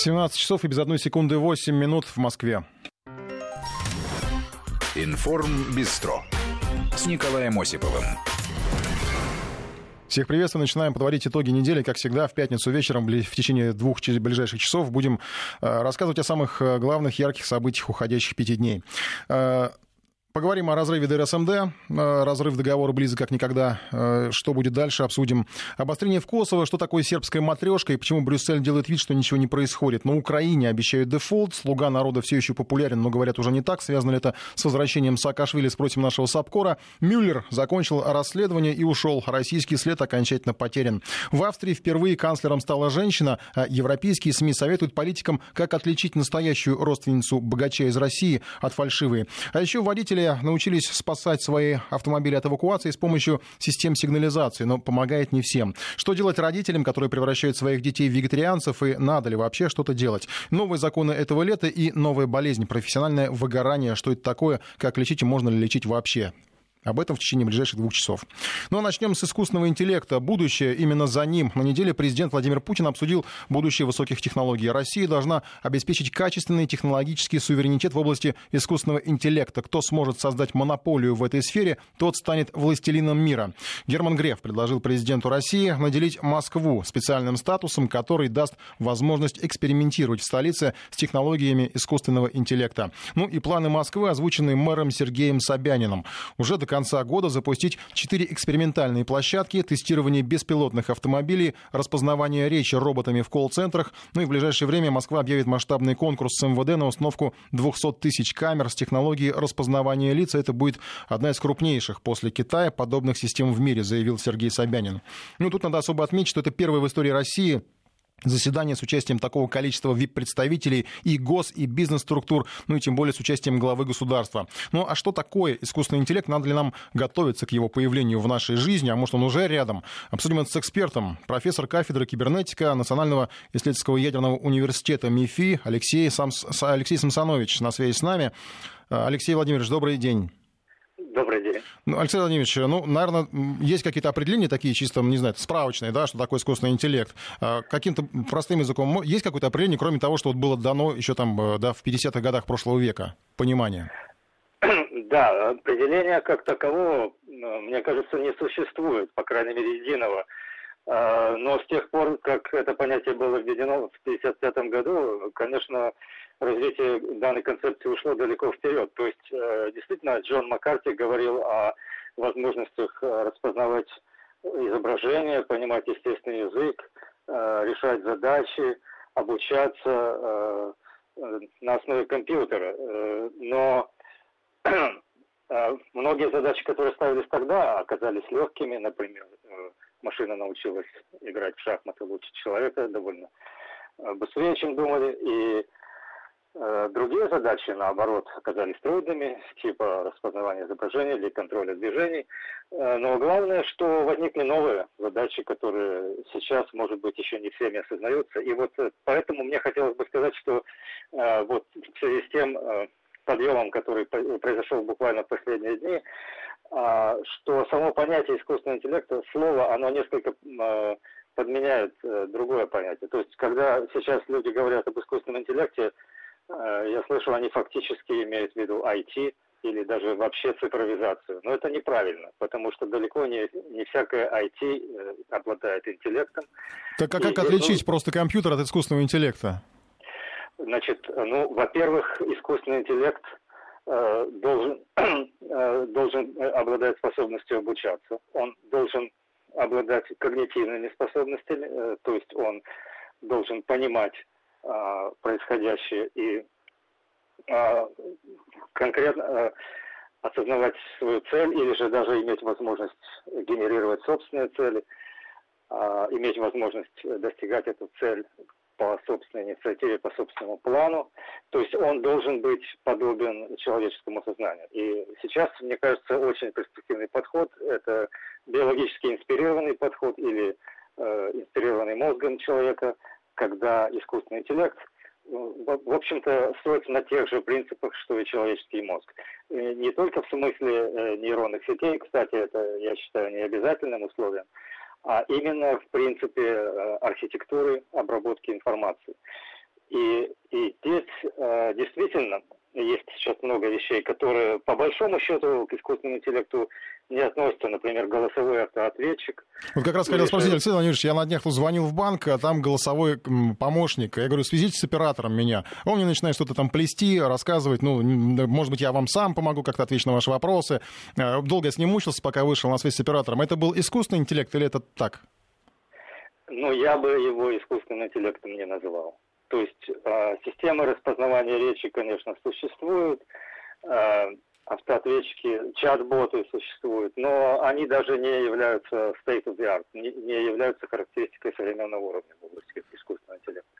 17 часов и без одной секунды 8 минут в Москве. Информ Бистро с Николаем Осиповым. Всех приветствую. Начинаем подводить итоги недели. Как всегда, в пятницу вечером в течение двух ближайших часов будем э, рассказывать о самых э, главных ярких событиях уходящих пяти дней. Э, Поговорим о разрыве ДРСМД. Э, разрыв договора близок как никогда. Э, что будет дальше, обсудим. Обострение в Косово. Что такое сербская матрешка и почему Брюссель делает вид, что ничего не происходит. На Украине обещают дефолт. Слуга народа все еще популярен, но говорят уже не так. Связано ли это с возвращением Саакашвили, спросим нашего САПКОРа. Мюллер закончил расследование и ушел. Российский след окончательно потерян. В Австрии впервые канцлером стала женщина. А европейские СМИ советуют политикам, как отличить настоящую родственницу богача из России от фальшивой. А еще водители Водители научились спасать свои автомобили от эвакуации с помощью систем сигнализации, но помогает не всем. Что делать родителям, которые превращают своих детей в вегетарианцев, и надо ли вообще что-то делать? Новые законы этого лета и новая болезнь, профессиональное выгорание. Что это такое, как лечить и можно ли лечить вообще? Об этом в течение ближайших двух часов. Ну а начнем с искусственного интеллекта. Будущее именно за ним. На неделе президент Владимир Путин обсудил будущее высоких технологий. Россия должна обеспечить качественный технологический суверенитет в области искусственного интеллекта. Кто сможет создать монополию в этой сфере, тот станет властелином мира. Герман Греф предложил президенту России наделить Москву специальным статусом, который даст возможность экспериментировать в столице с технологиями искусственного интеллекта. Ну и планы Москвы озвучены мэром Сергеем Собяниным. Уже до конца года запустить четыре экспериментальные площадки, тестирование беспилотных автомобилей, распознавание речи роботами в колл-центрах. Ну и в ближайшее время Москва объявит масштабный конкурс с МВД на установку 200 тысяч камер с технологией распознавания лиц. Это будет одна из крупнейших после Китая подобных систем в мире, заявил Сергей Собянин. Ну, тут надо особо отметить, что это первый в истории России заседание с участием такого количества вип-представителей и гос, и бизнес-структур, ну и тем более с участием главы государства. Ну а что такое искусственный интеллект? Надо ли нам готовиться к его появлению в нашей жизни? А может он уже рядом? Обсудим это с экспертом. Профессор кафедры кибернетика Национального исследовательского ядерного университета МИФИ Алексей, Самс... Алексей Самсонович на связи с нами. Алексей Владимирович, добрый день. Добрый день. Ну, Алексей Владимирович, ну, наверное, есть какие-то определения такие чисто, не знаю, справочные, да, что такое искусственный интеллект. А, каким-то простым языком есть какое-то определение, кроме того, что вот было дано еще там, э, да, в 50-х годах прошлого века? Понимание. Да, определения как такового, мне кажется, не существует, по крайней мере, единого. А, но с тех пор, как это понятие было введено в 1955 году, конечно, развитие данной концепции ушло далеко вперед. То есть, э, действительно, Джон Маккарти говорил о возможностях э, распознавать изображения, понимать естественный язык, э, решать задачи, обучаться на основе компьютера. Но многие задачи, которые ставились тогда, оказались легкими. Например, машина научилась играть в шахматы лучше человека довольно быстрее, чем думали. И другие задачи, наоборот, оказались трудными, типа распознавания изображений или контроля движений. Э, но главное, что возникли новые задачи, которые сейчас, может быть, еще не всеми осознаются. И вот э, поэтому мне хотелось бы сказать, что вот в связи с тем подъемом, который произошел буквально в последние дни, что само понятие искусственного интеллекта, слово, оно несколько подменяет другое понятие. То есть, когда сейчас люди говорят об искусственном интеллекте, Э, я слышу, они фактически имеют в виду IT или даже вообще цифровизацию. Но это неправильно, потому что далеко не, не всякое IT э, обладает интеллектом. Так а как И, отличить ну, просто компьютер от искусственного интеллекта? Значит, ну, во-первых, искусственный интеллект э, должен, э, должен обладать способностью обучаться. Он должен обладать когнитивными способностями, э, то есть он должен понимать а, происходящее и а, конкретно а, осознавать свою цель или же даже иметь возможность генерировать собственные цели, иметь возможность достигать эту цель по собственной инициативе, по собственному плану. То есть он должен быть подобен человеческому сознанию. И сейчас, мне кажется, очень перспективный подход – это биологически инспирированный подход или э, инспирированный мозгом человека – когда искусственный интеллект ну, в общем-то, строится на тех же принципах, что и человеческий мозг. Не только в смысле э, нейронных сетей, кстати, это, я считаю, не обязательным условием, а именно в принципе э, архитектуры обработки информации. И, и здесь э, действительно есть сейчас много вещей, которые по большому счету к искусственному интеллекту не относятся, например, голосовой автоответчик. Вот как раз хотел спросить, Алексей Владимирович, я на днях звонил в банк, а там голосовой помощник. Я говорю, связитесь с оператором меня. Он мне начинает что-то там плести, рассказывать. Ну, может быть, я вам сам помогу как-то ответить на ваши вопросы. Э, долго я с ним мучился, пока вышел на связь с оператором. Это был искусственный интеллект или это так? Ну, я бы его искусственным интеллектом не называл. То есть э, системы распознавания речи, конечно, существуют, э, автоответчики, чат-боты существуют, но они даже не являются state of the art, не, не являются характеристикой современного уровня в области искусственного интеллекта.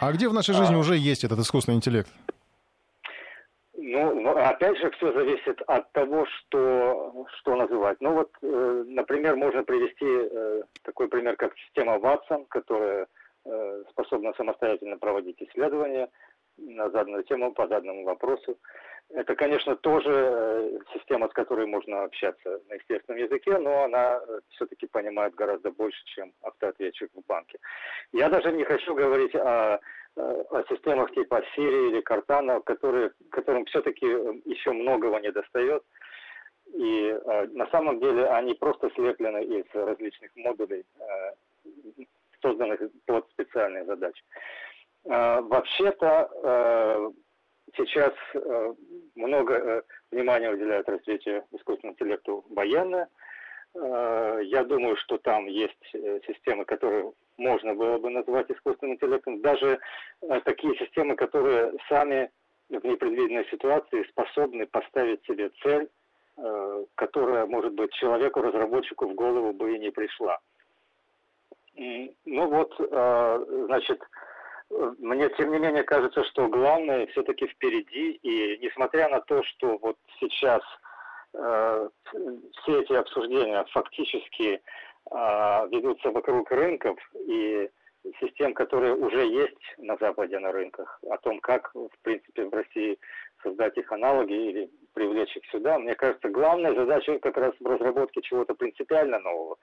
А где в нашей жизни а, уже есть этот искусственный интеллект? Ну, опять же, все зависит от того, что, что называть. Ну вот, э, например, можно привести э, такой пример, как система Watson, которая способна самостоятельно проводить исследования на заданную тему, по заданному вопросу. Это, конечно, тоже э, система, с которой можно общаться на естественном языке, но она э, все-таки понимает гораздо больше, чем автоответчик в банке. Я даже не хочу говорить о, о системах типа Siri или Cortana, которые, которым все-таки еще многого не достает. И на самом деле они просто слеплены из различных модулей созданных под специальные задачи. А, вообще-то э, сейчас э, много э, внимания уделяют развитию искусственного интеллекта военное. Я думаю, что там есть системы, которые можно было бы назвать искусственным интеллектом. Даже такие системы, которые сами в непредвиденной ситуации способны поставить себе цель, которая, может быть, человеку, разработчику в голову бы и не пришла. Ну вот, а, значит, мне тем не менее кажется, что главное все-таки впереди, и несмотря на то, что вот сейчас э, все эти обсуждения фактически э, ведутся вокруг рынков и систем, которые уже есть на Западе на рынках, о том, как, в принципе, в России создать их аналоги или привлечь их сюда, мне кажется, главная задача как раз в разработке чего-то принципиально нового.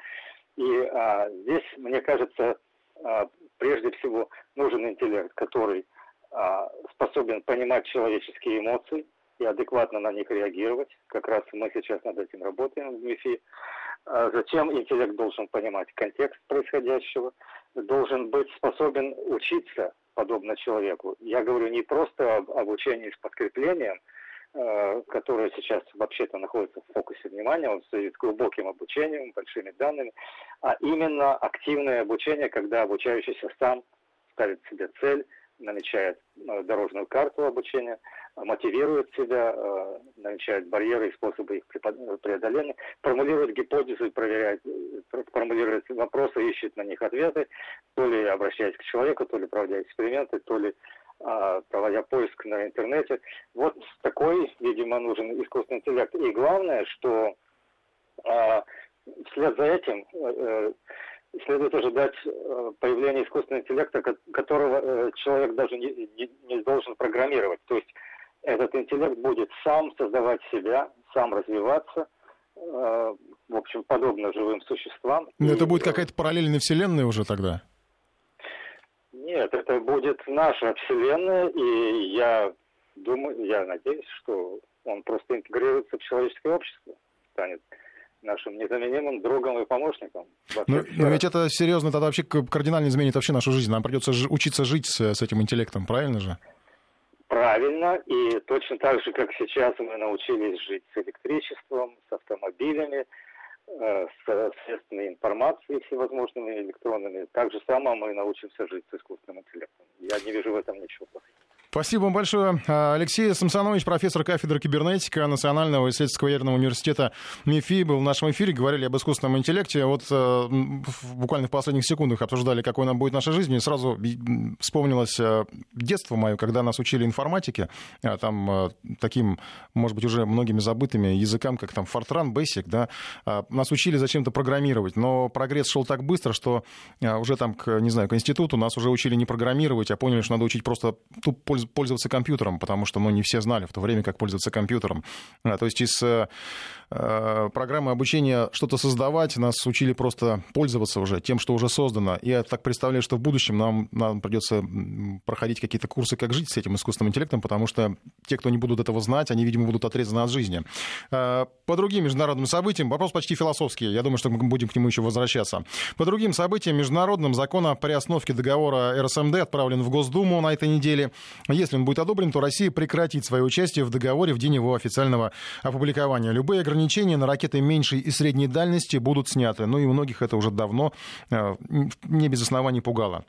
И а, здесь, мне кажется, а, прежде всего нужен интеллект, который а, способен понимать человеческие эмоции и адекватно на них реагировать. Как раз мы сейчас над этим работаем в МИФИ. А, затем интеллект должен понимать контекст происходящего, должен быть способен учиться подобно человеку. Я говорю не просто об обучении с подкреплением, Э, которая сейчас вообще-то находится в фокусе внимания, он стоит глубоким обучением, большими данными, а именно активное обучение, когда обучающийся сам ставит себе цель, намечает э, дорожную карту обучения, мотивирует себя, э, намечает барьеры и способы их преодоления, формулирует гипотезы, проверяет, формулирует вопросы, ищет на них ответы, то ли обращаясь к человеку, то ли проводя эксперименты, то ли проводя поиск на интернете. Вот такой, видимо, нужен искусственный интеллект. И главное, что а, вслед за этим э, следует ожидать э, появления искусственного интеллекта, которого э, человек даже не, не, не должен программировать. То есть этот интеллект будет сам создавать себя, сам развиваться, в общем, подобно живым существам. Но это будет какая-то параллельная вселенная уже тогда? Нет, это будет наша вселенная, и я думаю, я надеюсь, что он просто интегрируется в человеческое общество, станет нашим незаменимым другом и помощником. Но, но ведь это серьезно тогда вообще кардинально изменит вообще нашу жизнь. Нам придется учиться жить с, с этим интеллектом, правильно же? Правильно, и точно так же, как сейчас мы научились жить с электричеством, с автомобилями, Э, с средствами информации всевозможными электронными. Так же само мы научимся жить с искусственным интеллектом. Я не вижу в этом ничего плохого. Спасибо вам большое. А, Алексей Самсонович, профессор кафедры кибернетики Национального исследовательского ядерного университета МИФИ, был в нашем эфире. Говорили об искусственном интеллекте. Вот э, буквально в последних секундах обсуждали, какой нам будет наша жизнь. И сразу вспомнилось э, детство мое, когда нас учили информатике. А, там э, таким, может быть, уже многими забытыми языкам, как там Fortran, Basic. Да? А, нас учили зачем-то программировать. Но прогресс шел так быстро, что уже там, к, не знаю, к институту нас уже учили не программировать, а поняли, что надо учить просто пользоваться пользоваться компьютером, потому что ну, не все знали в то время, как пользоваться компьютером. А, то есть из э, э, программы обучения что-то создавать нас учили просто пользоваться уже тем, что уже создано. И я так представляю, что в будущем нам, нам придется проходить какие-то курсы, как жить с этим искусственным интеллектом, потому что те, кто не будут этого знать, они, видимо, будут отрезаны от жизни. Э, по другим международным событиям, вопрос почти философский, я думаю, что мы будем к нему еще возвращаться. По другим событиям, международным закон о приосновке договора РСМД отправлен в Госдуму на этой неделе. Если он будет одобрен, то Россия прекратит свое участие в договоре в день его официального опубликования. Любые ограничения на ракеты меньшей и средней дальности будут сняты. Ну и многих это уже давно э, не без оснований пугало.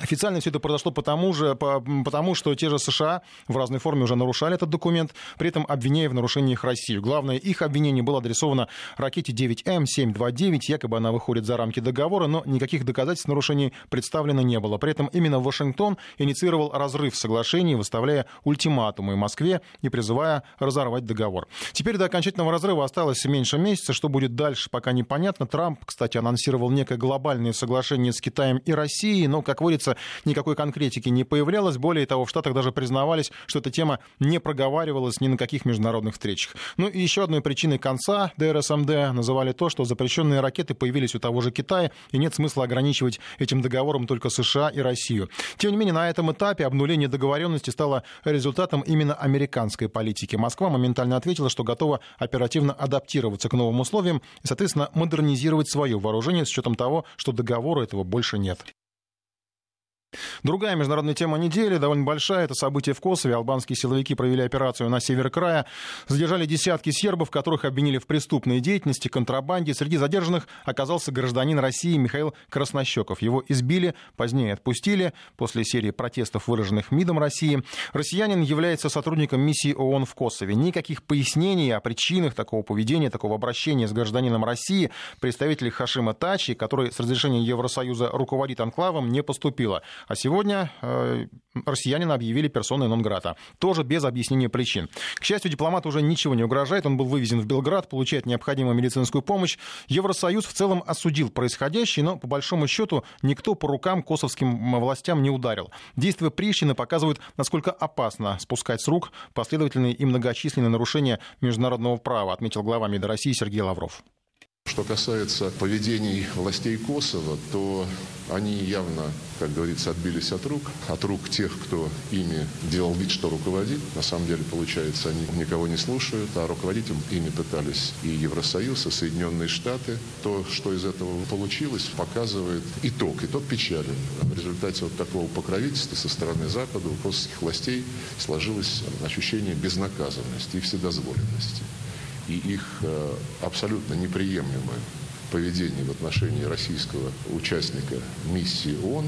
Официально все это произошло потому, же, потому, что те же США в разной форме уже нарушали этот документ, при этом обвиняя в нарушениях Россию. Главное, их обвинение было адресовано ракете 9М729, якобы она выходит за рамки договора, но никаких доказательств нарушений представлено не было. При этом именно Вашингтон инициировал разрыв соглашений, выставляя ультиматумы Москве и призывая разорвать договор. Теперь до окончательного разрыва осталось меньше месяца. Что будет дальше, пока непонятно. Трамп, кстати, анонсировал некое глобальное соглашение с Китаем и Россией, но, как водится, разумеется, никакой конкретики не появлялось. Более того, в Штатах даже признавались, что эта тема не проговаривалась ни на каких международных встречах. Ну и еще одной причиной конца ДРСМД называли то, что запрещенные ракеты появились у того же Китая, и нет смысла ограничивать этим договором только США и Россию. Тем не менее, на этом этапе обнуление договоренности стало результатом именно американской политики. Москва моментально ответила, что готова оперативно адаптироваться к новым условиям и, соответственно, модернизировать свое вооружение с учетом того, что договора этого больше нет. Другая международная тема недели, довольно большая, это событие в Косове. Албанские силовики провели операцию на север края, задержали десятки сербов, которых обвинили в преступной деятельности, контрабанде. Среди задержанных оказался гражданин России Михаил Краснощеков. Его избили, позднее отпустили после серии протестов, выраженных МИДом России. Россиянин является сотрудником миссии ООН в Косове. Никаких пояснений о причинах такого поведения, такого обращения с гражданином России представитель Хашима Тачи, который с разрешения Евросоюза руководит анклавом, не поступило. А сегодня э, россиянина объявили персоной нон-грата. Тоже без объяснения причин. К счастью, дипломату уже ничего не угрожает. Он был вывезен в Белград, получает необходимую медицинскую помощь. Евросоюз в целом осудил происходящее, но по большому счету никто по рукам косовским властям не ударил. Действия Прищины показывают, насколько опасно спускать с рук последовательные и многочисленные нарушения международного права, отметил глава МИДа России Сергей Лавров. Что касается поведений властей Косово, то они явно, как говорится, отбились от рук, от рук тех, кто ими делал вид, что руководит. На самом деле, получается, они никого не слушают, а руководить ими пытались и Евросоюз, и Соединенные Штаты. То, что из этого получилось, показывает итог. Итог печален. В результате вот такого покровительства со стороны Запада у косовских властей сложилось ощущение безнаказанности и вседозволенности и их э, абсолютно неприемлемое поведение в отношении российского участника миссии ООН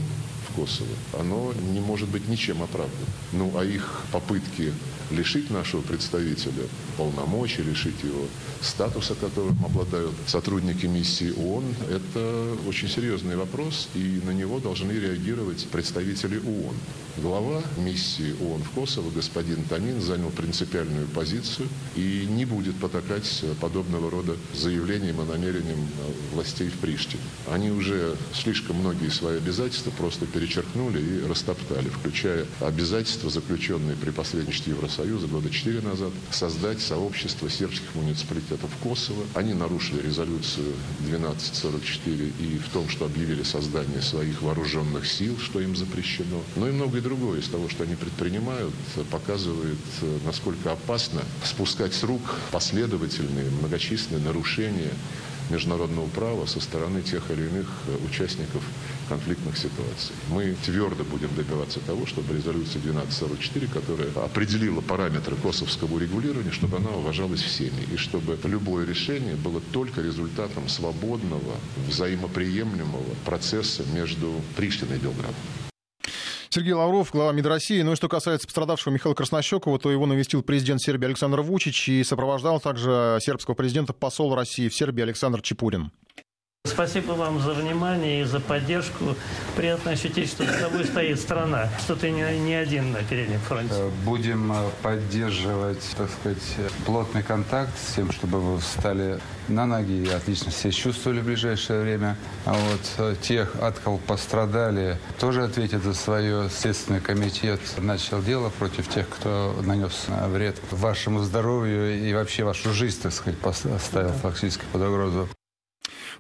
в Косово, оно не может быть ничем оправдано. Ну, а их попытки лишить нашего представителя полномочий, лишить его статуса, которым обладают сотрудники миссии ООН, это очень серьезный вопрос, и на него должны реагировать представители ООН. Глава миссии ООН в Косово, господин Тамин, занял принципиальную позицию и не будет потакать подобного рода заявлениям и намерениям властей в Приштине. Они уже слишком многие свои обязательства просто перечеркнули и растоптали, включая обязательства, заключенные при посредничестве Евросоюза года четыре назад, создать сообщество сербских муниципалитетов Косово. Они нарушили резолюцию 1244 и в том, что объявили создание своих вооруженных сил, что им запрещено. Но и многое другое из того, что они предпринимают, показывает, насколько опасно спускать с рук последовательные, многочисленные нарушения международного права со стороны тех или иных э, участников конфликтных ситуаций. Мы твердо будем добиваться того, чтобы резолюция 1244, которая определила параметры косовского урегулирования, чтобы она уважалась всеми, и чтобы любое решение было только результатом свободного, взаимоприемлемого процесса между Приштиной и Белградом. Сергей Лавров, глава МИД России. Ну и что касается пострадавшего Михаила Краснощекова, то его навестил президент Сербии Александр Вучич и сопровождал также сербского президента посол России в Сербии Александр Чепурин. Спасибо вам за внимание и за поддержку. Приятно ощутить, что с тобой стоит страна, что ты не, не один на переднем фронте. Э, будем э, поддерживать, так сказать, плотный контакт с тем, чтобы вы встали на ноги и отлично себя чувствовали в ближайшее время. А вот э, тех, от кого пострадали, тоже ответят за свое. Следственный комитет начал дело против тех, кто нанес вред вашему здоровью и вообще вашу жизнь, так сказать, поставил фактически под угрозу.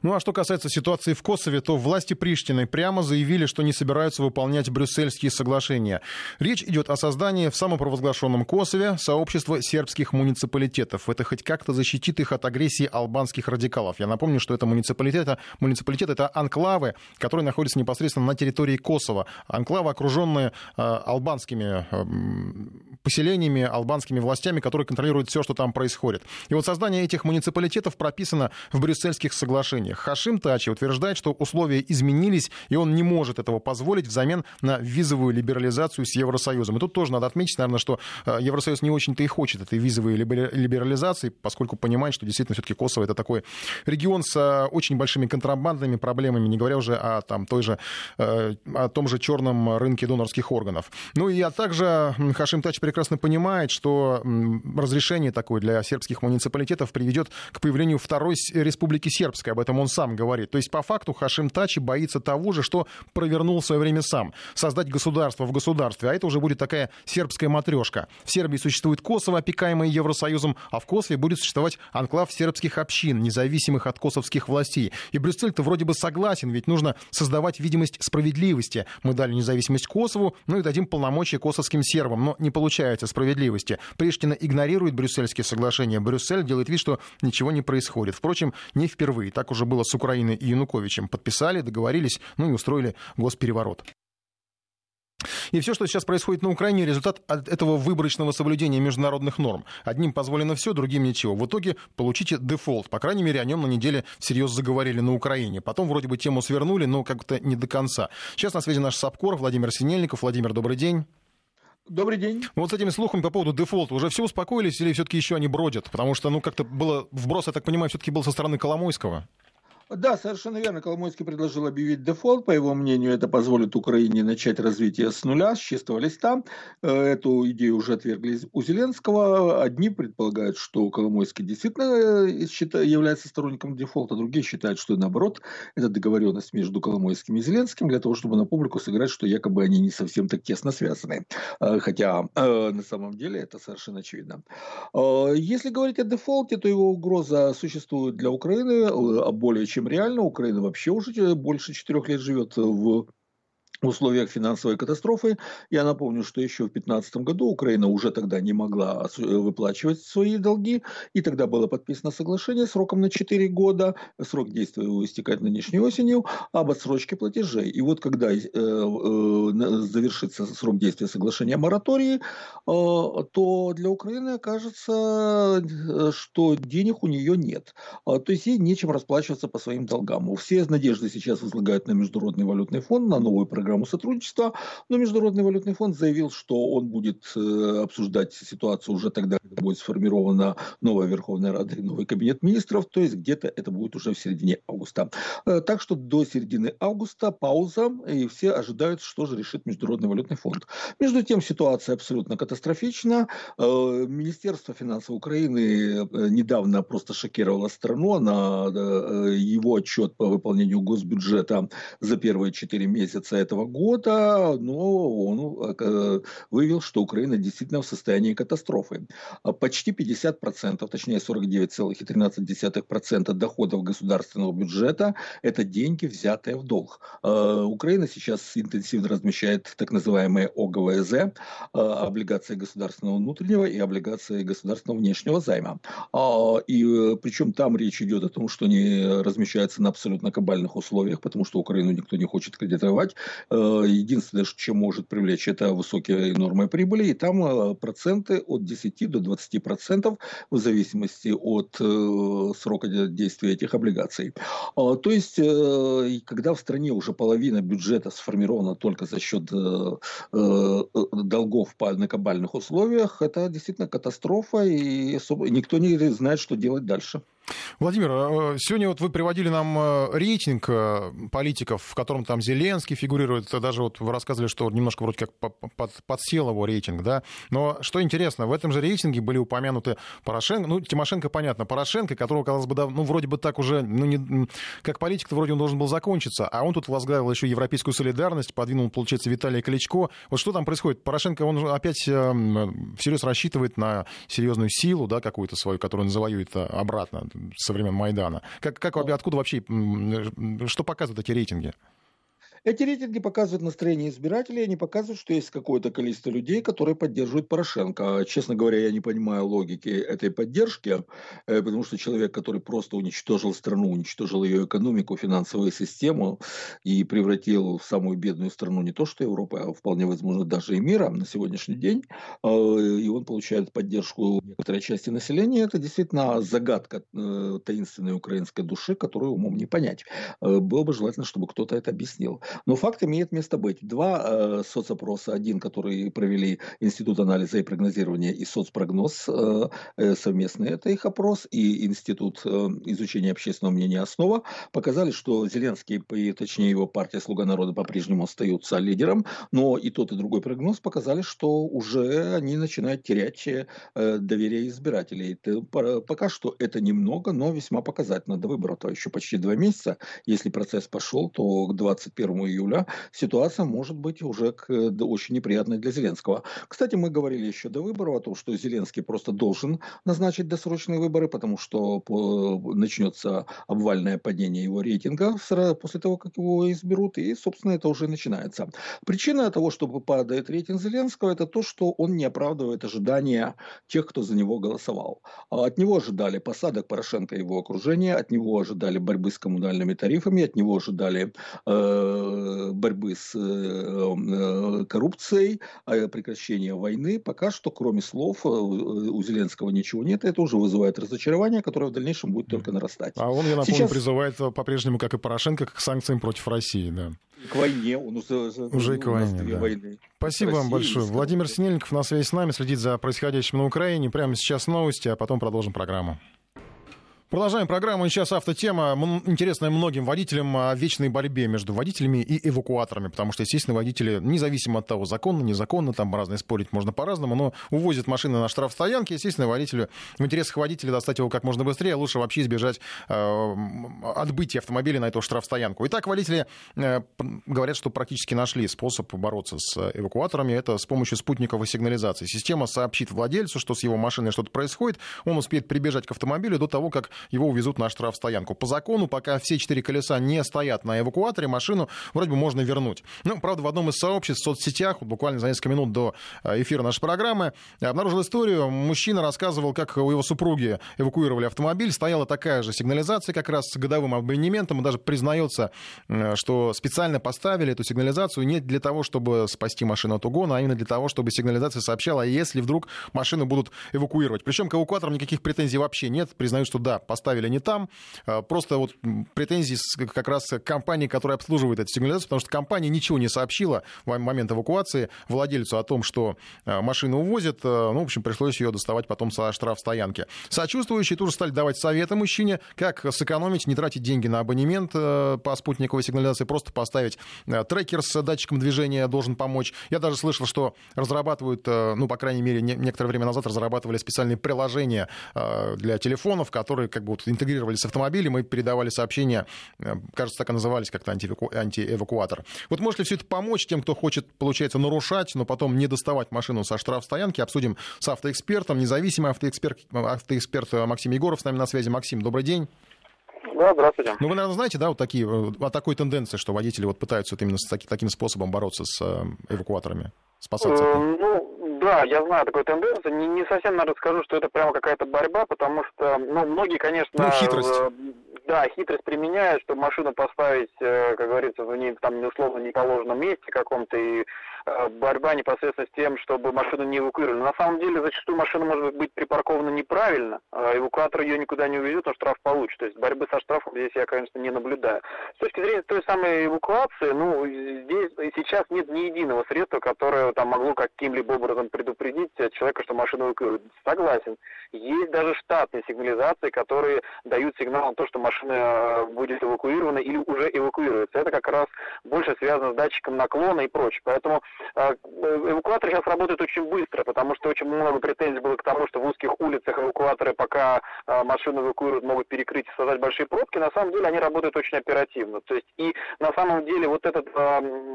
Ну а что касается ситуации в Косове, то власти Приштины прямо заявили, что не собираются выполнять брюссельские соглашения. Речь идет о создании в самопровозглашенном Косове сообщества сербских муниципалитетов. Это хоть как-то защитит их от агрессии албанских радикалов. Я напомню, что это муниципалитеты, муниципалитет это анклавы, которые находятся непосредственно на территории Косово. Анклавы, окруженные э, албанскими э, поселениями, албанскими властями, которые контролируют все, что там происходит. И вот создание этих муниципалитетов прописано в брюссельских соглашениях отношениях. Хашим Тачи утверждает, что условия изменились, и он не может этого позволить взамен на визовую либерализацию с Евросоюзом. И тут тоже надо отметить, наверное, что э, Евросоюз не очень-то и хочет этой визовой либерализации, поскольку понимает, что действительно все-таки Косово это такой регион с э, очень большими контрабандными проблемами, не говоря уже о, там, той же, э, о том же черном рынке донорских органов. Ну и а также Хашим Тач прекрасно понимает, что разрешение такое для сербских муниципалитетов приведет к появлению второй республики сербской. Об этом он сам говорит. То есть, по факту, Хашим Тачи боится того же, что провернул в свое время сам. Создать государство в государстве. А это уже будет такая сербская матрешка. В Сербии существует Косово, опекаемое Евросоюзом, а в Косове будет существовать анклав сербских общин, независимых от косовских властей. И Брюссель-то вроде бы согласен, ведь нужно создавать видимость справедливости. Мы дали независимость Косову, ну и дадим полномочия косовским сербам. Но не получается справедливости. Приштина игнорирует брюссельские соглашения. Брюссель делает вид, что ничего не происходит. Впрочем, не впервые. Так уже было с Украиной и Януковичем. Подписали, договорились, ну и устроили госпереворот. И все, что сейчас происходит на Украине, результат этого выборочного соблюдения международных норм. Одним позволено все, другим ничего. В итоге получите дефолт. По крайней мере, о нем на неделе всерьез заговорили на Украине. Потом вроде бы тему свернули, но как-то не до конца. Сейчас на связи наш собкор Владимир Синельников. Владимир, добрый день. Добрый день. Вот с этими слухами по поводу дефолта уже все успокоились или все-таки еще они бродят? Потому что, ну, как-то было вброс, я так понимаю, все-таки был со стороны Коломойского. Да, совершенно верно. Коломойский предложил объявить дефолт. По его мнению, это позволит Украине начать развитие с нуля, с чистого листа. Э, эту идею уже отвергли у Зеленского. Одни предполагают, что Коломойский действительно э, является сторонником дефолта, другие считают, что наоборот, это договоренность между Коломойским и Зеленским для того, чтобы на публику сыграть, что якобы они не совсем так тесно связаны. Э, хотя на самом деле это совершенно очевидно. Если говорить о дефолте, то его угроза существует для Украины более чем чем реально. Украина вообще уже больше четырех лет живет в в условиях финансовой катастрофы. Я напомню, что еще в 2015 году Украина уже тогда не могла выплачивать свои долги, и тогда было подписано соглашение сроком на 4 года, срок действия его истекает нынешней осенью, об отсрочке платежей. И вот когда э, э, завершится срок действия соглашения о моратории, э, то для Украины окажется, э, что денег у нее нет. А, то есть ей нечем расплачиваться по своим долгам. Все надежды сейчас возлагают на Международный валютный фонд, на новую программу программу сотрудничества, но Международный валютный фонд заявил, что он будет э, обсуждать ситуацию уже тогда, когда будет сформирована новая Верховная Рада и новый Кабинет министров, то есть где-то это будет уже в середине августа. Э, так что до середины августа пауза, и все ожидают, что же решит Международный валютный фонд. Между тем ситуация абсолютно катастрофична. Э, Министерство финансов Украины недавно просто шокировало страну на его отчет по выполнению госбюджета за первые 4 месяца этого года, но он э, выявил, что Украина действительно в состоянии катастрофы. Почти 50%, точнее 49,13% доходов государственного бюджета – это деньги, взятые в долг. Э, Украина сейчас интенсивно размещает так называемые ОГВЗ, э, облигации государственного внутреннего и облигации государственного внешнего займа. И причем там речь идет о том, что они размещаются на абсолютно кабальных условиях, потому что Украину никто не хочет кредитовать. Э, единственное, чем может привлечь, это высокие нормы прибыли, и там э, проценты от 10 до 20 процентов в зависимости от э, срока действия этих облигаций. А, то есть, когда в стране уже половина бюджета сформирована только за счет долгов на кабальных условиях, это действительно катастрофа, и никто не знает, что делать дальше. Владимир, э, сегодня вот вы приводили нам э, рейтинг э, политиков, в котором там Зеленский фигурирует. Даже вот вы рассказывали, что немножко вроде как подсел его рейтинг, да. Но что интересно, в этом же рейтинге были упомянуты Порошенко, ну, Тимошенко, понятно, Порошенко, которого, казалось бы, ну, вроде бы так уже, ну, не, как политик-то вроде он должен был закончиться, а он тут возглавил еще европейскую солидарность, подвинул, получается, Виталия Кличко. Вот что там происходит? Порошенко, он опять всерьез рассчитывает на серьезную силу, да, какую-то свою, которую он завоюет обратно со времен Майдана. Как, как, откуда вообще, что показывают эти рейтинги? Эти рейтинги показывают настроение избирателей, они показывают, что есть какое-то количество людей, которые поддерживают Порошенко. Честно говоря, я не понимаю логики этой поддержки, э, потому что человек, который просто уничтожил страну, уничтожил ее экономику, финансовую систему и превратил в самую бедную страну не то что Европы, а вполне возможно даже и мира на сегодняшний день, э, и он получает поддержку некоторой части населения, это действительно загадка э, таинственной украинской души, которую умом не понять. Было бы желательно, чтобы кто-то это объяснил. Но факт имеет место быть. Два э, соцопроса, один, который провели Институт анализа и прогнозирования и соцпрогноз э, э, совместный, это их опрос, и Институт э, изучения общественного мнения «Основа», показали, что Зеленский, и, точнее его партия «Слуга народа» по-прежнему остаются лидером, но и тот, и другой прогноз показали, что уже они начинают терять э, доверие избирателей. Пока что это немного, но весьма показательно. До выборов еще почти два месяца. Если процесс пошел, то к 21 июля ситуация может быть уже к, очень неприятной для Зеленского. Кстати, мы говорили еще до выборов о том, что Зеленский просто должен назначить досрочные выборы, потому что по, начнется обвальное падение его рейтинга после того, как его изберут, и, собственно, это уже начинается. Причина того, что падает рейтинг Зеленского, это то, что он не оправдывает ожидания тех, кто за него голосовал. А от него ожидали посадок Порошенко и его окружения, от него ожидали борьбы с коммунальными тарифами, от него ожидали э, борьбы с э, э, коррупцией, а прекращения войны, пока что, кроме слов, э, у Зеленского ничего нет. Это уже вызывает разочарование, которое в дальнейшем будет только нарастать. А он, я напомню, Сейчас... призывает по-прежнему, как и Порошенко, к санкциям против России. Да. К войне. Он уже, уже к войне, да. войны. Спасибо вам большое. Владимир Синельников на связи с нами, следит за происходящим на Украине. Прямо сейчас новости, а потом продолжим программу. Продолжаем программу. Сейчас автотема, интересная многим водителям о вечной борьбе между водителями и эвакуаторами, потому что, естественно, водители, независимо от того, законно, незаконно, там разные спорить можно по-разному, но увозят машины на штрафстоянке, естественно, водителю, в интересах водителя достать его как можно быстрее, лучше вообще избежать э, отбытия автомобиля на эту штрафстоянку. Итак, водители э, говорят, что практически нашли способ бороться с эвакуаторами, это с помощью спутниковой сигнализации. Система сообщит владельцу, что с его машиной что-то происходит, он успеет прибежать к автомобилю до того, как его увезут на штрафстоянку. По закону, пока все четыре колеса не стоят на эвакуаторе, машину вроде бы можно вернуть. Ну, правда, в одном из сообществ в соцсетях, буквально за несколько минут до э, эфира нашей программы, обнаружил историю. Мужчина рассказывал, как у его супруги эвакуировали автомобиль. Стояла такая же сигнализация как раз с годовым абонементом. Он даже признается, что специально поставили эту сигнализацию не для того, чтобы спасти машину от угона, а именно для того, чтобы сигнализация сообщала, если вдруг машину будут эвакуировать. Причем к эвакуаторам никаких претензий вообще нет. Признают, что да, поставили не там. А, просто вот претензии как раз к компании, которая обслуживает эту сигнализацию, потому что компания ничего не сообщила в момент эвакуации владельцу о том, что а, машину увозят. А, ну, в общем, пришлось ее доставать потом со штрафстоянки. Сочувствующие тоже стали давать советы мужчине, как сэкономить, не тратить деньги на абонемент по спутниковой сигнализации, просто поставить трекер с датчиком движения должен помочь. Я даже слышал, что разрабатывают, ну, по крайней мере, некоторое время назад разрабатывали специальные приложения для телефонов, которые как как бы вот интегрировались с автомобилем и передавали сообщения, э, кажется, так и назывались как-то антиэваку... антиэвакуатор. Вот может ли все это помочь тем, кто хочет, получается, нарушать, но потом не доставать машину со штрафстоянки? Обсудим с автоэкспертом, независимый автоэксперт, автоэксперт Максим Егоров с нами на связи. Максим, добрый день. Да, здравствуйте. Ну, вы, наверное, знаете, да, вот такие, э, о такой тенденции, что водители вот пытаются вот именно с таки, таким способом бороться с э, эвакуаторами, спасаться? Ну, да, я знаю такую тенденцию. Не, не совсем, наверное, скажу, что это прямо какая-то борьба, потому что, ну, многие, конечно... Ну, хитрость. Э, да, хитрость применяют, чтобы машину поставить, э, как говорится, в не, там, условно неположенном месте каком-то и борьба непосредственно с тем, чтобы машину не эвакуировали. На самом деле зачастую машина может быть припаркована неправильно, а эвакуатор ее никуда не увезет, он штраф получит. То есть борьбы со штрафом здесь я, конечно, не наблюдаю. С точки зрения той самой эвакуации, ну, здесь сейчас нет ни единого средства, которое там могло каким-либо образом предупредить человека, что машину эвакуируют. Согласен. Есть даже штатные сигнализации, которые дают сигнал на то, что машина э, будет эвакуирована или уже эвакуируется. Это как раз больше связано с датчиком наклона и прочее. Поэтому э, эвакуаторы сейчас работают очень быстро, потому что очень много претензий было к тому, что в узких улицах эвакуаторы, пока э, машину эвакуируют, могут перекрыть и создать большие пробки. На самом деле они работают очень оперативно. То есть и на самом деле вот это,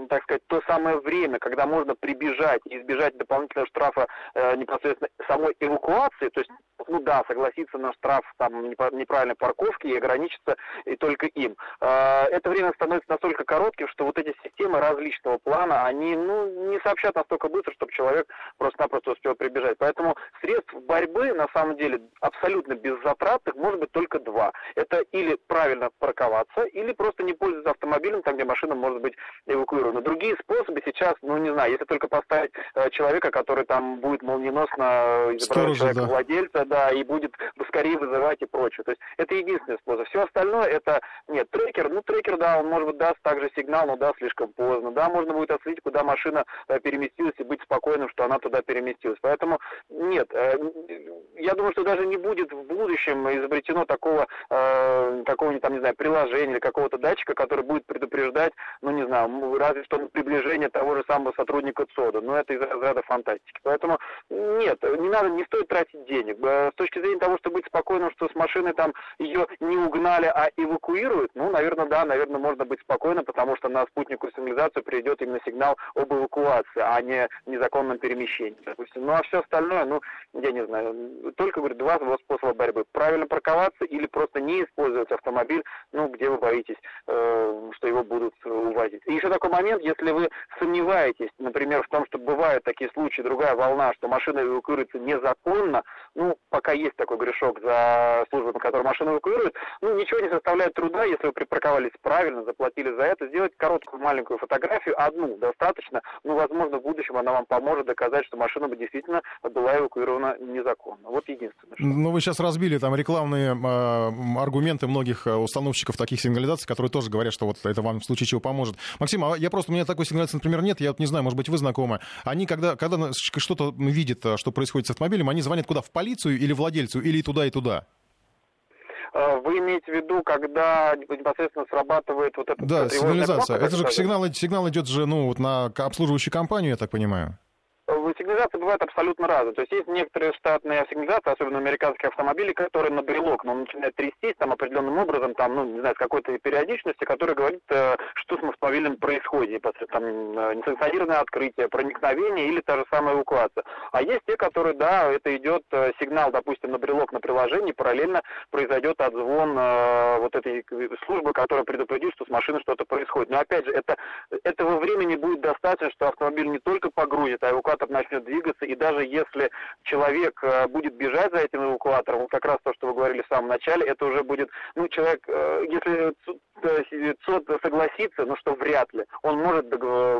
так сказать, то самое время, когда можно прибежать и избежать дополнительного штрафа непосредственно самой эвакуации, то есть ну да, согласиться на штраф там неправильной парковки и ограничиться и только им. А, это время становится настолько коротким, что вот эти системы различного плана, они ну, не сообщат настолько быстро, чтобы человек просто-напросто успел прибежать. Поэтому средств борьбы, на самом деле, абсолютно беззатратных может быть только два. Это или правильно парковаться, или просто не пользоваться автомобилем, там, где машина может быть эвакуирована. Другие способы сейчас, ну не знаю, если только поставить э, человека, который там будет молниеносно изображать человека да. владельца, да, и будет скорее вызывать и прочее. То есть это единственный способ. Все остальное это, нет, трекер, ну трекер, да, он может быть даст также сигнал, но да, слишком поздно. Да, можно будет отследить, куда машина э, переместилась и быть спокойным, что она туда переместилась. Поэтому нет, э, я думаю, что даже не будет в будущем изобретено такого, э, какого-нибудь там, не знаю, приложения или какого-то датчика, который будет предупреждать, ну не знаю, разве что приближение того же самого сотрудника ЦОДа. Но это из разряда фантастики. Поэтому нет, не надо, не стоит тратить денег. С точки зрения того, чтобы быть спокойным, что с машины там ее не угнали, а эвакуируют, ну, наверное, да, наверное, можно быть спокойным, потому что на спутниковую сигнализацию придет именно сигнал об эвакуации, а не незаконном перемещении, допустим. Ну, а все остальное, ну, я не знаю, только, говорю, два способа борьбы. Правильно парковаться или просто не использовать автомобиль, ну, где вы боитесь, э, что его будут увозить. И еще такой момент, если вы сомневаетесь, например, в том, что бывают такие случаи, другая волна, что машина эвакуируется незаконно, ну, пока есть такой грешок за службу, на которой машину эвакуируют, ну, ничего не составляет труда, если вы припарковались правильно, заплатили за это, сделать короткую маленькую фотографию, одну достаточно, ну, возможно, в будущем она вам поможет доказать, что машина бы действительно была эвакуирована незаконно. Вот единственное. Что... Ну, вы сейчас разбили там рекламные э, аргументы многих установщиков таких сигнализаций, которые тоже говорят, что вот это вам в случае чего поможет. Максим, а я просто, у меня такой сигнализации, например, нет, я вот не знаю, может быть, вы знакомы. Они, когда, когда что-то видят, что происходит с автомобилем, они звонят куда? В полицию или владельцу, или туда, и туда? А, вы имеете в виду, когда непосредственно срабатывает вот эта Да, сигнализация. Это же сигнал, сигнал идет же ну, вот на обслуживающую компанию, я так понимаю сигнализации бывают абсолютно разные. То есть есть некоторые штатные сигнализации, особенно американские автомобили, которые на брелок, но он начинает трястись там определенным образом, там, ну, не знаю, с какой-то периодичности, который говорит, э, что с автомобилем происходит, там, э, несанкционированное открытие, проникновение или та же самая эвакуация. А есть те, которые, да, это идет э, сигнал, допустим, на брелок на приложении, параллельно произойдет отзвон вот этой службы, которая предупредит, что с машиной что-то происходит. Но опять же, это, этого времени будет достаточно, что автомобиль не только погрузит, а эвакуатор начнет двигаться, и даже если человек э, будет бежать за этим эвакуатором, вот как раз то, что вы говорили в самом начале, это уже будет, ну, человек, э, если ЦОД согласится, ну что вряд ли, он может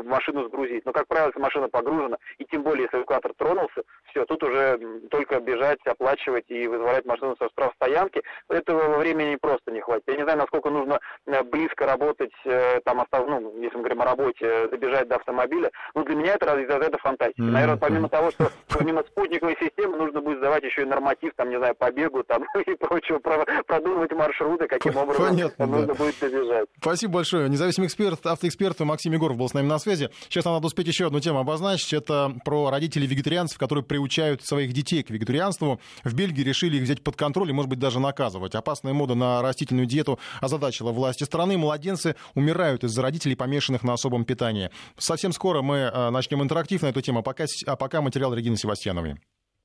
машину сгрузить. Но, как правило, если машина погружена, и тем более, если эвакуатор тронулся, все, тут уже только бежать, оплачивать и вызволять машину со штрафстоянки, этого времени просто не хватит. Я не знаю, насколько нужно э, близко работать, э, там, ну, если мы говорим о работе, добежать до автомобиля. Ну, для меня это это фантастика. Mm-hmm. Наверное, помимо того, что помимо спутниковой системы нужно будет сдавать еще и норматив, там, не знаю, по бегу, там, и прочего, продумывать маршруты, каким образом Понятно, нужно да. будет добежать. Спасибо большое. Независимый эксперт, автоэксперт Максим Егоров был с нами на связи. Сейчас нам надо успеть еще одну тему обозначить. Это про родителей вегетарианцев, которые приучают своих детей к вегетарианству. В Бельгии решили их взять под контроль и, может быть, даже наказывать. Опасная мода на растительную диету озадачила власти страны. Младенцы умирают из-за родителей, помешанных на особом питании. Совсем скоро мы э, начнем интерактив на эту тему, а пока, а пока материал Регины Севастьяновой.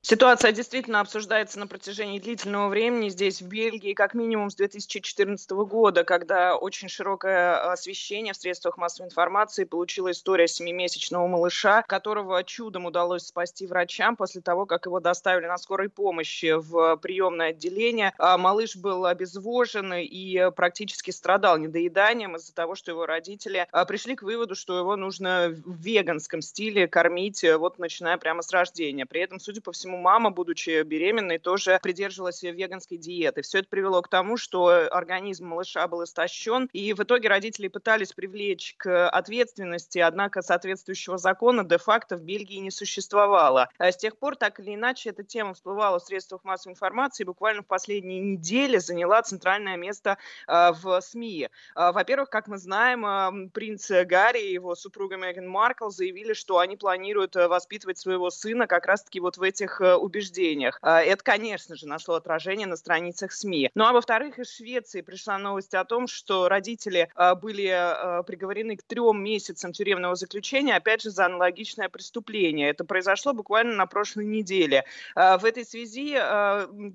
Ситуация действительно обсуждается на протяжении длительного времени здесь, в Бельгии, как минимум с 2014 года, когда очень широкое освещение в средствах массовой информации получила история семимесячного малыша, которого чудом удалось спасти врачам после того, как его доставили на скорой помощи в приемное отделение. А малыш был обезвожен и практически страдал недоеданием из-за того, что его родители а, пришли к выводу, что его нужно в веганском стиле кормить, вот начиная прямо с рождения. При этом, судя по всему, Поэтому мама, будучи беременной, тоже придерживалась веганской диеты. Все это привело к тому, что организм малыша был истощен, и в итоге родители пытались привлечь к ответственности, однако соответствующего закона де-факто в Бельгии не существовало. А с тех пор, так или иначе, эта тема всплывала в средствах массовой информации и буквально в последние недели заняла центральное место а, в СМИ. А, во-первых, как мы знаем, принц Гарри и его супруга Меган Маркл заявили, что они планируют воспитывать своего сына как раз-таки вот в этих Э, убеждениях. А, это, конечно же, нашло отражение на страницах СМИ. Ну а во-вторых, из Швеции пришла новость о том, что родители а, были а, приговорены к трем месяцам тюремного заключения, опять же, за аналогичное преступление. Это произошло буквально на прошлой неделе. В этой связи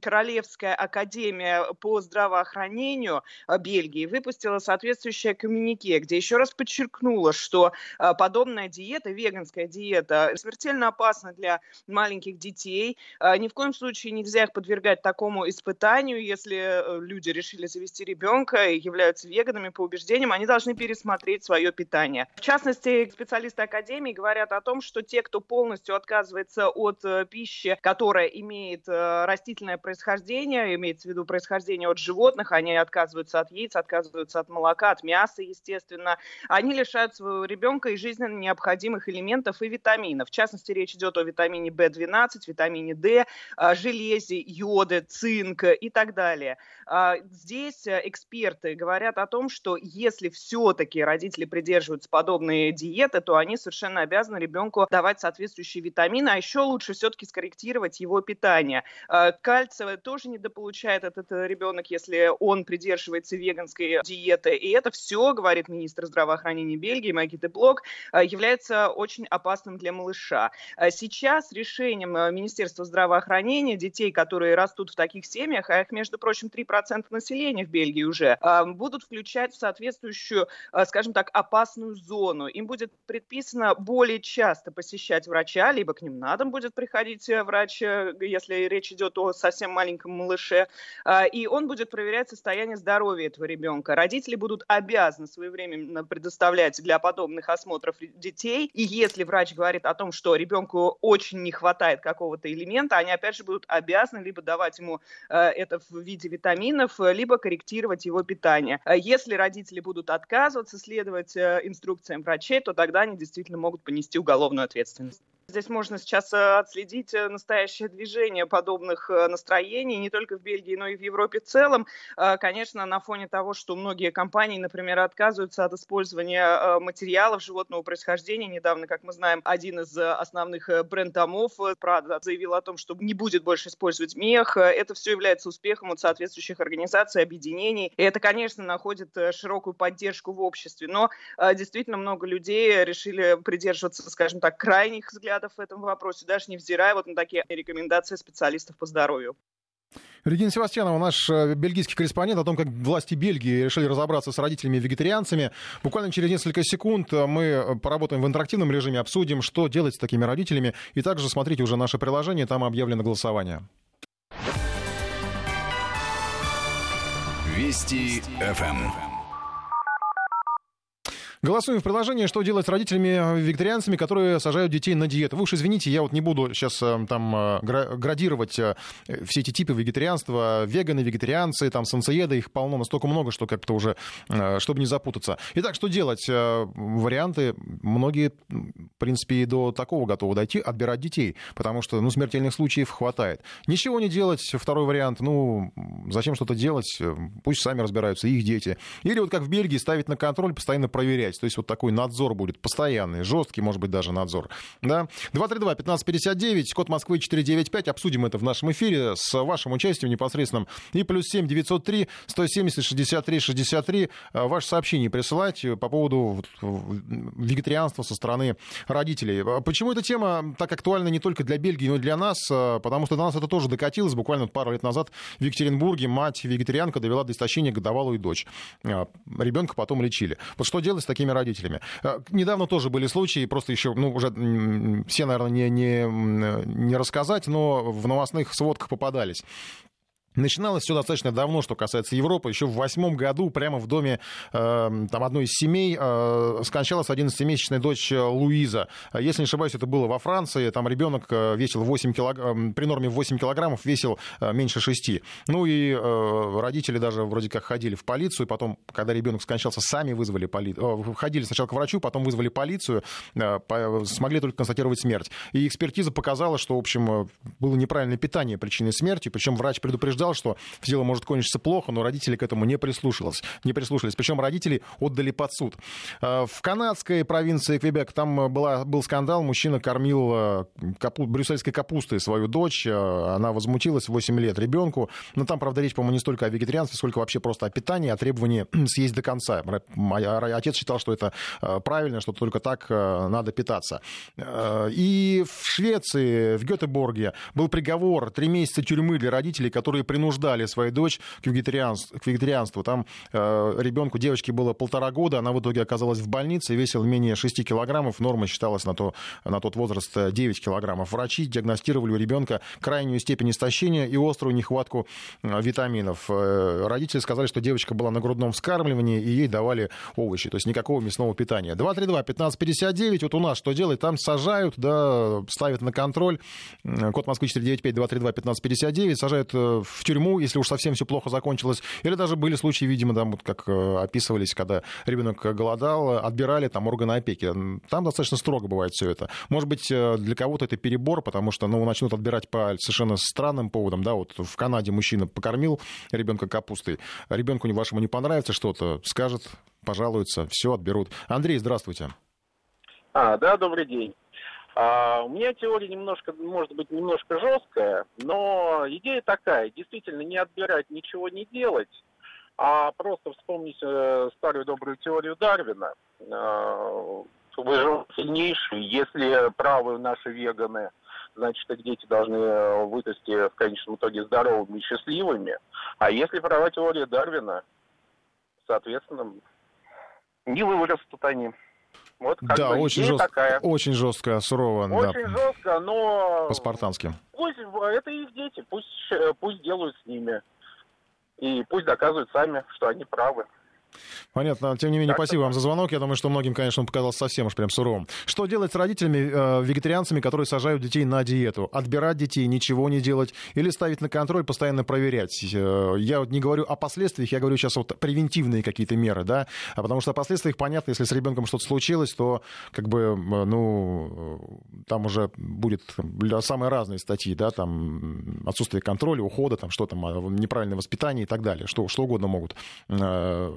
Королевская академия по здравоохранению Бельгии выпустила соответствующее коммюнике, где еще раз подчеркнула, что подобная диета, веганская диета, смертельно опасна для маленьких детей, детей. А, ни в коем случае нельзя их подвергать такому испытанию, если э, люди решили завести ребенка и являются веганами по убеждениям, они должны пересмотреть свое питание. В частности, специалисты Академии говорят о том, что те, кто полностью отказывается от э, пищи, которая имеет э, растительное происхождение, имеется в виду происхождение от животных, они отказываются от яиц, отказываются от молока, от мяса, естественно, они лишают своего ребенка и жизненно необходимых элементов и витаминов. В частности, речь идет о витамине В12, витамине витамине D, а, железе, йоде, цинк и так далее. А, здесь э, эксперты говорят о том, что если все-таки родители придерживаются подобной диеты, то они совершенно обязаны ребенку давать соответствующие витамины, а еще лучше все-таки скорректировать его питание. А, кальция тоже недополучает этот э, ребенок, если он придерживается веганской диеты. И это все, говорит министр здравоохранения Бельгии Магиты Блок, является очень опасным для малыша. Сейчас решением министерства Министерства здравоохранения детей, которые растут в таких семьях, а их, между прочим, 3% населения в Бельгии уже, а, будут включать в соответствующую, а, скажем так, опасную зону. Им будет предписано более часто посещать врача, либо к ним на дом будет приходить э, врач, э, если речь идет о совсем маленьком малыше, а, и он будет проверять состояние здоровья этого ребенка. Родители будут обязаны своевременно предоставлять для подобных осмотров детей, и если врач говорит о том, что ребенку очень не хватает какого-то какого-то элемента, они опять же будут обязаны либо давать ему э, это в виде витаминов, либо корректировать его питание. А если родители будут отказываться следовать э, инструкциям врачей, то тогда они действительно могут понести уголовную ответственность. Здесь можно сейчас э, отследить э, настоящее движение подобных э, настроений не только в Бельгии, но и в Европе в целом. Конечно, на фоне того, что многие компании, например, отказываются от использования материалов животного происхождения. Недавно, как мы знаем, один из основных бренд-домов Prada заявил о том, что не будет больше использовать мех. Это все является успехом от соответствующих организаций, объединений. И это, конечно, находит широкую поддержку в обществе. Но действительно много людей решили придерживаться, скажем так, крайних взглядов взглядов в этом вопросе, даже невзирая вот на такие рекомендации специалистов по здоровью. Регина Севастьянова, наш э, бельгийский корреспондент, о том, как власти Бельгии решили разобраться с родителями-вегетарианцами. Буквально через несколько секунд э, мы э, поработаем в интерактивном режиме, обсудим, что делать с такими родителями. И также смотрите уже наше приложение, там объявлено голосование. Вести ФМ. Голосуем в приложении, что делать с родителями-вегетарианцами, которые сажают детей на диету. Вы уж извините, я вот не буду сейчас э, там э, градировать э, все эти типы вегетарианства. Веганы, вегетарианцы, там санцееды, их полно, настолько много, что как-то уже, чтобы не запутаться. Итак, что делать? Варианты, многие, в принципе, и до такого готовы дойти, отбирать детей, потому что, ну, смертельных случаев хватает. Ничего не делать, второй вариант, ну, зачем что-то делать, пусть сами разбираются, их дети. Или вот как в Бельгии, ставить на контроль, постоянно проверять То есть вот такой надзор будет постоянный, жесткий, может быть, даже надзор. Да? 232-1559, код Москвы 495. Обсудим это в нашем эфире с вашим участием непосредственным. И плюс 7 903 170 63 63. Ваше сообщение присылать по поводу вегетарианства со стороны родителей. Почему эта тема так актуальна не только для Бельгии, но и для нас? Потому что до нас это тоже докатилось. Буквально пару лет назад в Екатеринбурге мать вегетарианка довела до истощения годовалую дочь. Ребенка потом лечили. Вот что делать с такими родителями? Недавно тоже были случаи, просто еще, ну, уже все, наверное, не, не, не рассказать, но в новостных сводках попадались. Начиналось все достаточно давно, что касается Европы. Еще в восьмом году прямо в доме э, там, одной из семей э, скончалась 11-месячная дочь э, Луиза. Если не ошибаюсь, это было во Франции. Там ребенок э, весил 8 килограмм, при норме 8 килограммов весил э, меньше 6. Ну и э, родители даже вроде как ходили в полицию. Потом, когда ребенок скончался, сами вызвали полицию. Э, ходили сначала к врачу, потом вызвали полицию. Э, по, смогли только констатировать смерть. И экспертиза показала, что, в общем, было неправильное питание причиной смерти. Причем врач предупреждал, сказал, что дело может кончиться плохо, но родители к этому не прислушивались. Не прислушались. Причем родители отдали под суд. А, в канадской провинции Квебек там была, был скандал. Мужчина кормил а, капу, брюссельской капустой свою дочь. А, она возмутилась 8 лет ребенку. Но там, правда, речь, по-моему, не столько о вегетарианстве, сколько вообще просто о питании, о требовании съесть до конца. Отец считал, что это правильно, что только так надо питаться. И в Швеции, в Гетеборге был приговор три месяца тюрьмы для родителей, которые принуждали свою дочь к вегетарианству. К вегетарианству. Там э, ребенку, девочке было полтора года, она в итоге оказалась в больнице, весила менее 6 килограммов, норма считалась на, то, на тот возраст 9 э, килограммов. Врачи диагностировали у ребенка крайнюю степень истощения и острую нехватку э, витаминов. Э, родители сказали, что девочка была на грудном вскармливании, и ей давали овощи, то есть никакого мясного питания. 232-1559, вот у нас что делать? Там сажают, да, ставят на контроль. Код Москвы 495-232-1559, сажают э, в тюрьму, если уж совсем все плохо закончилось. Или даже были случаи, видимо, там, вот как э, описывались, когда ребенок голодал, отбирали там органы опеки. Там достаточно строго бывает все это. Может быть, э, для кого-то это перебор, потому что ну, начнут отбирать по совершенно странным поводам. Да, вот в Канаде мужчина покормил ребенка капустой, ребенку вашему не понравится что-то, скажет, пожалуется, все отберут. Андрей, здравствуйте. А, да, добрый день. А, у меня теория немножко, может быть, немножко жесткая, но идея такая, действительно не отбирать, ничего не делать, а просто вспомнить э, старую добрую теорию Дарвина. Э, выжил сильнейший, если правы наши веганы, значит, их дети должны вырасти в конечном итоге здоровыми и счастливыми. А если права теория Дарвина, соответственно, не вырастут они. Вот как да, бы очень, жест... такая. очень жестко, сурово. Очень да. жестко, но... По-спартански. Пусть, это их дети, пусть, э, пусть делают с ними. И пусть доказывают сами, что они правы. Понятно. Тем не менее, так спасибо вам за звонок. Я думаю, что многим, конечно, он показался совсем уж прям суровым. Что делать с родителями, э, вегетарианцами, которые сажают детей на диету? Отбирать детей, ничего не делать или ставить на контроль, постоянно проверять? Э, я вот не говорю о последствиях, я говорю сейчас вот превентивные какие-то меры, да? А потому что о последствиях понятно, если с ребенком что-то случилось, то как бы, э, ну, там уже будет самые разные статьи, да, там отсутствие контроля, ухода, там что там, а, неправильное воспитание и так далее. Что, что угодно могут э,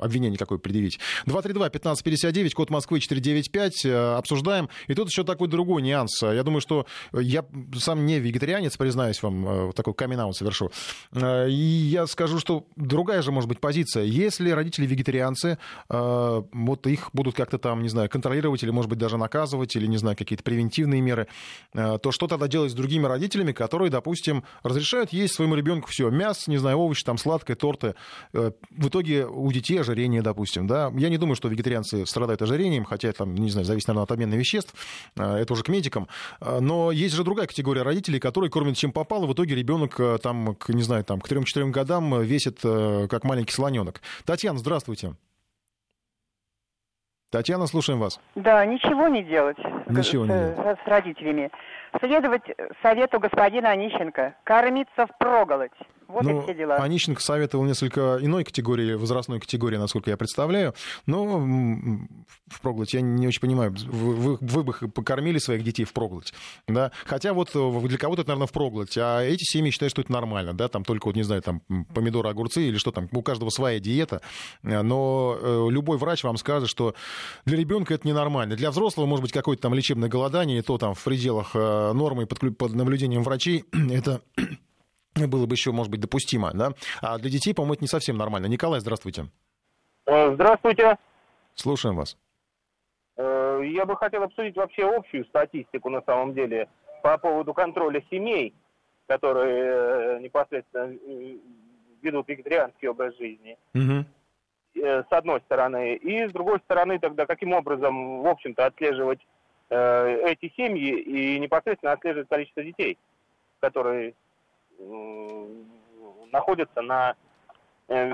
обвинение какое предъявить. 232-1559, код Москвы 495, э, обсуждаем. И тут еще такой другой нюанс. Я думаю, что я сам не вегетарианец, признаюсь вам, э, такой камин совершу. Э, и я скажу, что другая же может быть позиция. Если родители вегетарианцы, вот их будут как-то там, не знаю, контролировать или, может быть, даже наказывать, или, не знаю, какие-то превентивные меры, то что тогда делать с другими родителями, которые, допустим, разрешают есть своему ребенку все, мясо, не знаю, овощи, там, сладкое, торты. В итоге у детей ожирение, допустим, да. Я не думаю, что вегетарианцы страдают ожирением, хотя там, не знаю, зависит, наверное, от обмена веществ, э, это уже к медикам. Э, но есть же другая категория родителей, которые кормят чем попало, в итоге ребенок э, там, к, не знаю, там, к 3-4 годам весит как маленький слоненок. Татьяна, здравствуйте. Татьяна, слушаем вас. Да, ничего не делать ничего с, не делать. с родителями. Следовать совету господина Онищенко. Кормиться в проголодь. Вот ну, и все дела. Онищенко советовал несколько иной категории, возрастной категории, насколько я представляю. Но в проглоть я не очень понимаю. Вы, вы, вы бы покормили своих детей в проглоть, да? Хотя вот э, для кого-то это, наверное, в проглоть, а эти семьи считают, что это нормально, да? Там только, вот, не знаю, там помидоры, огурцы или что там. У каждого своя диета. Но э, любой врач вам скажет, что для ребенка это ненормально. Для взрослого, может быть, какое-то там лечебное голодание, и то там в пределах нормы под, под наблюдением врачей, это было бы еще, может быть, допустимо, да? А для детей, по-моему, это не совсем нормально. Николай, здравствуйте. Э, здравствуйте. Слушаем вас. Э, я бы хотел обсудить вообще общую статистику на самом деле по поводу контроля семей, которые э, непосредственно ведут вегетарианский образ жизни. Угу. С одной стороны. И с другой стороны, тогда каким образом, в общем-то, отслеживать эти семьи и непосредственно отслеживать количество детей, которые находятся на э,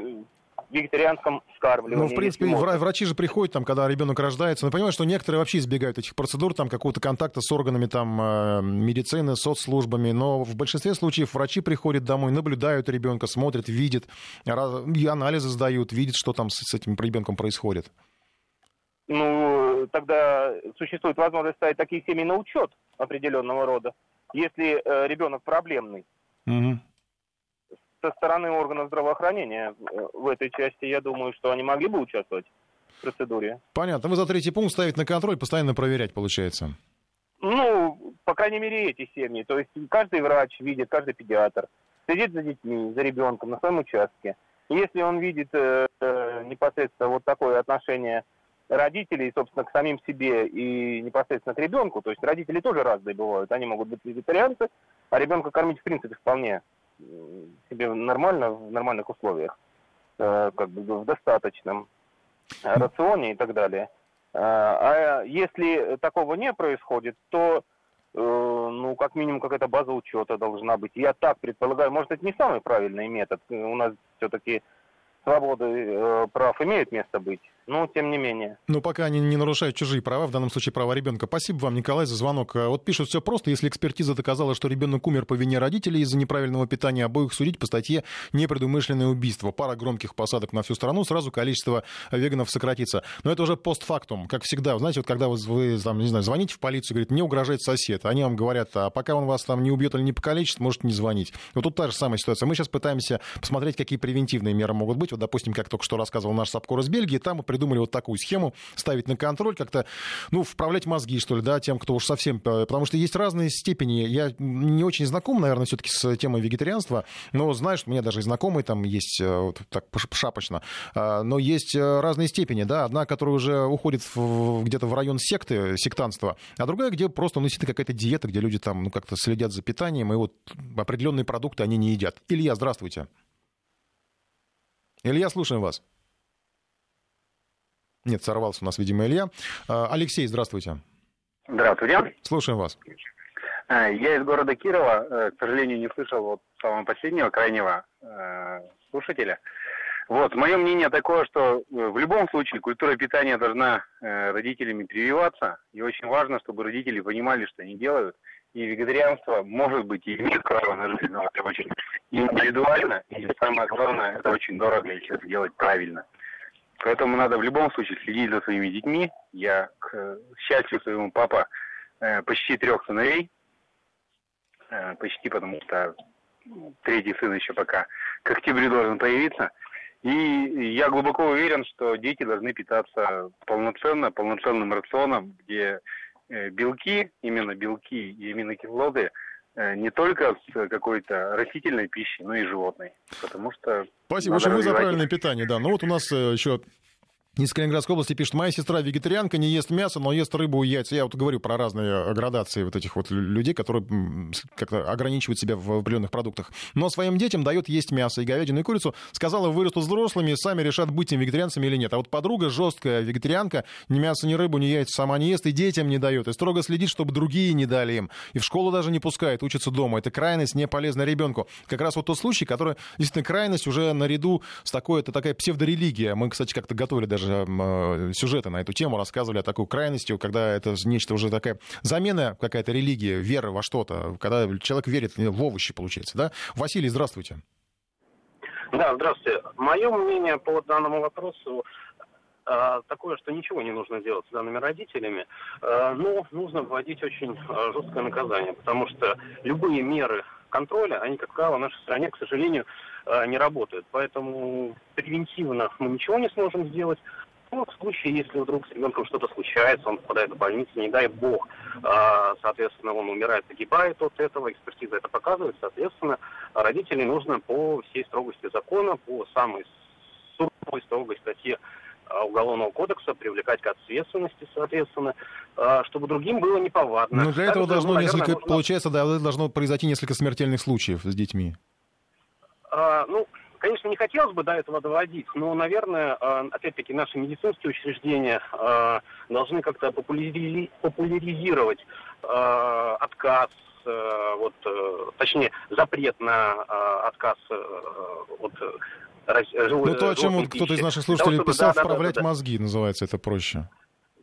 вегетарианском скармливании. Ну, в принципе, врачи же приходят, там, когда ребенок рождается. Но понимаю, что некоторые вообще избегают этих процедур, там, какого-то контакта с органами там, э, медицины, соцслужбами. Но в большинстве случаев врачи приходят домой, наблюдают ребенка, смотрят, видят, и анализы сдают, видят, что там с этим ребенком происходит. Ну, тогда существует возможность ставить такие семьи на учет определенного рода, если э, ребенок проблемный. Угу. Со стороны органов здравоохранения э, в этой части, я думаю, что они могли бы участвовать в процедуре. Понятно. Вы за третий пункт ставить на контроль, постоянно проверять, получается. Ну, по крайней мере, эти семьи. То есть каждый врач видит, каждый педиатр следит за детьми, за ребенком на своем участке. Если он видит э, э, непосредственно вот такое отношение родителей, собственно, к самим себе и непосредственно к ребенку, то есть родители тоже разные бывают, они могут быть вегетарианцы, а ребенка кормить в принципе вполне себе нормально, в нормальных условиях, э, как бы в достаточном рационе и так далее. Э, а если такого не происходит, то э, ну, как минимум, какая-то база учета должна быть. Я так предполагаю, может, это не самый правильный метод. У нас все-таки свободы э, прав имеют место быть, но тем не менее. Ну, пока они не нарушают чужие права, в данном случае права ребенка. Спасибо вам, Николай, за звонок. Э, вот пишут все просто. Если экспертиза доказала, что ребенок умер по вине родителей из-за неправильного питания, обоих судить по статье «Непредумышленное убийство». Пара громких посадок на всю страну, сразу количество веганов сократится. Но это уже постфактум, как всегда. Знаете, вот когда вы, там, не знаю, звоните в полицию, говорит, мне угрожает сосед. Они вам говорят, а пока он вас там не убьет или не покалечит, можете не звонить. Вот тут та же самая ситуация. Мы сейчас пытаемся посмотреть, какие превентивные меры могут быть. Вот, допустим, как только что рассказывал наш Сапкор из Бельгии, там мы придумали вот такую схему, ставить на контроль, как-то, ну, вправлять мозги, что ли, да, тем, кто уж совсем... Э, потому что есть разные степени. Я не очень знаком, наверное, все-таки с темой вегетарианства, но знаешь, у меня даже и знакомые там есть, э, вот так шапочно, а, но есть э, разные степени, да, одна, которая уже уходит где-то в район секты, сектанства, а другая, где просто ну, какая-то диета, где люди там, ну, как-то следят за питанием, и вот определенные продукты они не едят. Илья, здравствуйте. Илья, слушаем вас. Нет, сорвался у нас, видимо, Илья. А, Алексей, здравствуйте. Здравствуйте. Слушаем вас. А, я из города Кирова. Э, к сожалению, не слышал вот самого последнего, крайнего э, слушателя. Вот, мое мнение такое, что э, в любом случае культура питания должна родителями прививаться. И очень важно, чтобы родители понимали, что они делают – и вегетарианство может быть и имеет право на жизнь, но это очень индивидуально, и самое главное, это очень дорого, если это делать правильно. Поэтому надо в любом случае следить за своими детьми. Я, к счастью своему, папа э, почти трех сыновей, э, почти потому что третий сын еще пока к октябрю должен появиться. И я глубоко уверен, что дети должны питаться полноценно, полноценным рационом, где Э, белки, именно белки и аминокислоты э, не только с какой-то растительной пищей, но и животной. Потому что... Спасибо большое, за правильное питание, да. Ну вот у нас э, еще из Калининградской области пишет, моя сестра вегетарианка, не ест мясо, но ест рыбу и яйца. Я вот говорю про разные градации вот этих вот людей, которые как-то ограничивают себя в определенных продуктах. Но своим детям дает есть мясо и говядину и курицу. Сказала, вырастут взрослыми, сами решат, быть им вегетарианцами или нет. А вот подруга жесткая вегетарианка, ни мясо, ни рыбу, ни яйца сама не ест и детям не дает. И строго следит, чтобы другие не дали им. И в школу даже не пускает, учится дома. Это крайность не полезна ребенку. Как раз вот тот случай, который действительно крайность уже наряду с такой, это такая псевдорелигия. Мы, кстати, как-то готовили даже даже э, сюжеты на эту тему рассказывали о такой крайности, когда это нечто уже такая замена какая-то религии, вера во что-то, когда человек верит в овощи, получается, да? Василий, здравствуйте. Да, здравствуйте. Мое мнение по данному вопросу э, такое, что ничего не нужно делать с данными родителями, э, но нужно вводить очень жесткое наказание, потому что любые меры контроля, они, как правило, в нашей стране, к сожалению, не работают. Поэтому превентивно мы ничего не сможем сделать. Ну, в случае, если вдруг с ребенком что-то случается, он попадает в больницу, не дай бог, э, соответственно, он умирает, погибает от этого, экспертиза это показывает, соответственно, родителей нужно по всей строгости закона, по самой суровой строгой статье э, Уголовного кодекса привлекать к ответственности, соответственно, чтобы другим было неповадно. Ну, для этого должно ну, наверное, несколько, нужно... получается, да, должно произойти несколько смертельных случаев с детьми. А, ну, Конечно, не хотелось бы до этого доводить, но, наверное, э, опять-таки наши медицинские учреждения э, должны как-то популяризировать э, отказ вот, точнее, запрет на отказ от ну, то, о чем кто-то из наших слушателей того, писал, да, вправлять да, да, мозги, называется это проще.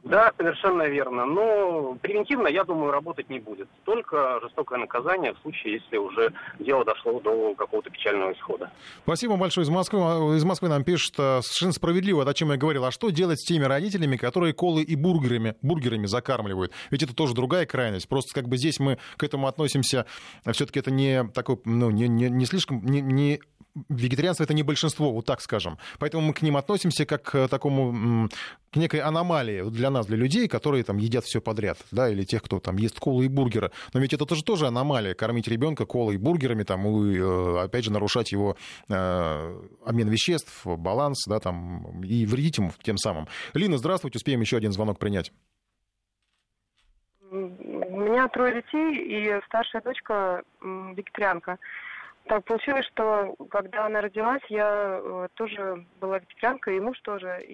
Да, совершенно верно. Но превентивно, я думаю, работать не будет. Только жестокое наказание в случае, если уже дело дошло до какого-то печального исхода. Спасибо большое. Из Москвы, из Москвы нам пишут э, совершенно справедливо, о чем я говорил. А что делать с теми родителями, которые колы и бургерами, бургерами закармливают? Ведь это тоже другая крайность. Просто как бы здесь мы к этому относимся, все-таки это не такой, ну, не, не, не слишком, не, не вегетарианство это не большинство, вот так скажем. Поэтому мы к ним относимся как к такому, к некой аномалии для нас, для людей, которые там едят все подряд, да, или тех, кто там ест колы и бургеры. Но ведь это тоже тоже аномалия, кормить ребенка колой и бургерами, там, и, э, опять же, нарушать его э, обмен веществ, баланс, да, там, и вредить ему тем самым. Лина, здравствуйте, успеем еще один звонок принять. У меня трое детей, и старшая дочка вегетарианка. Так получилось, что когда она родилась, я э, тоже была вегетарианка, и муж тоже. И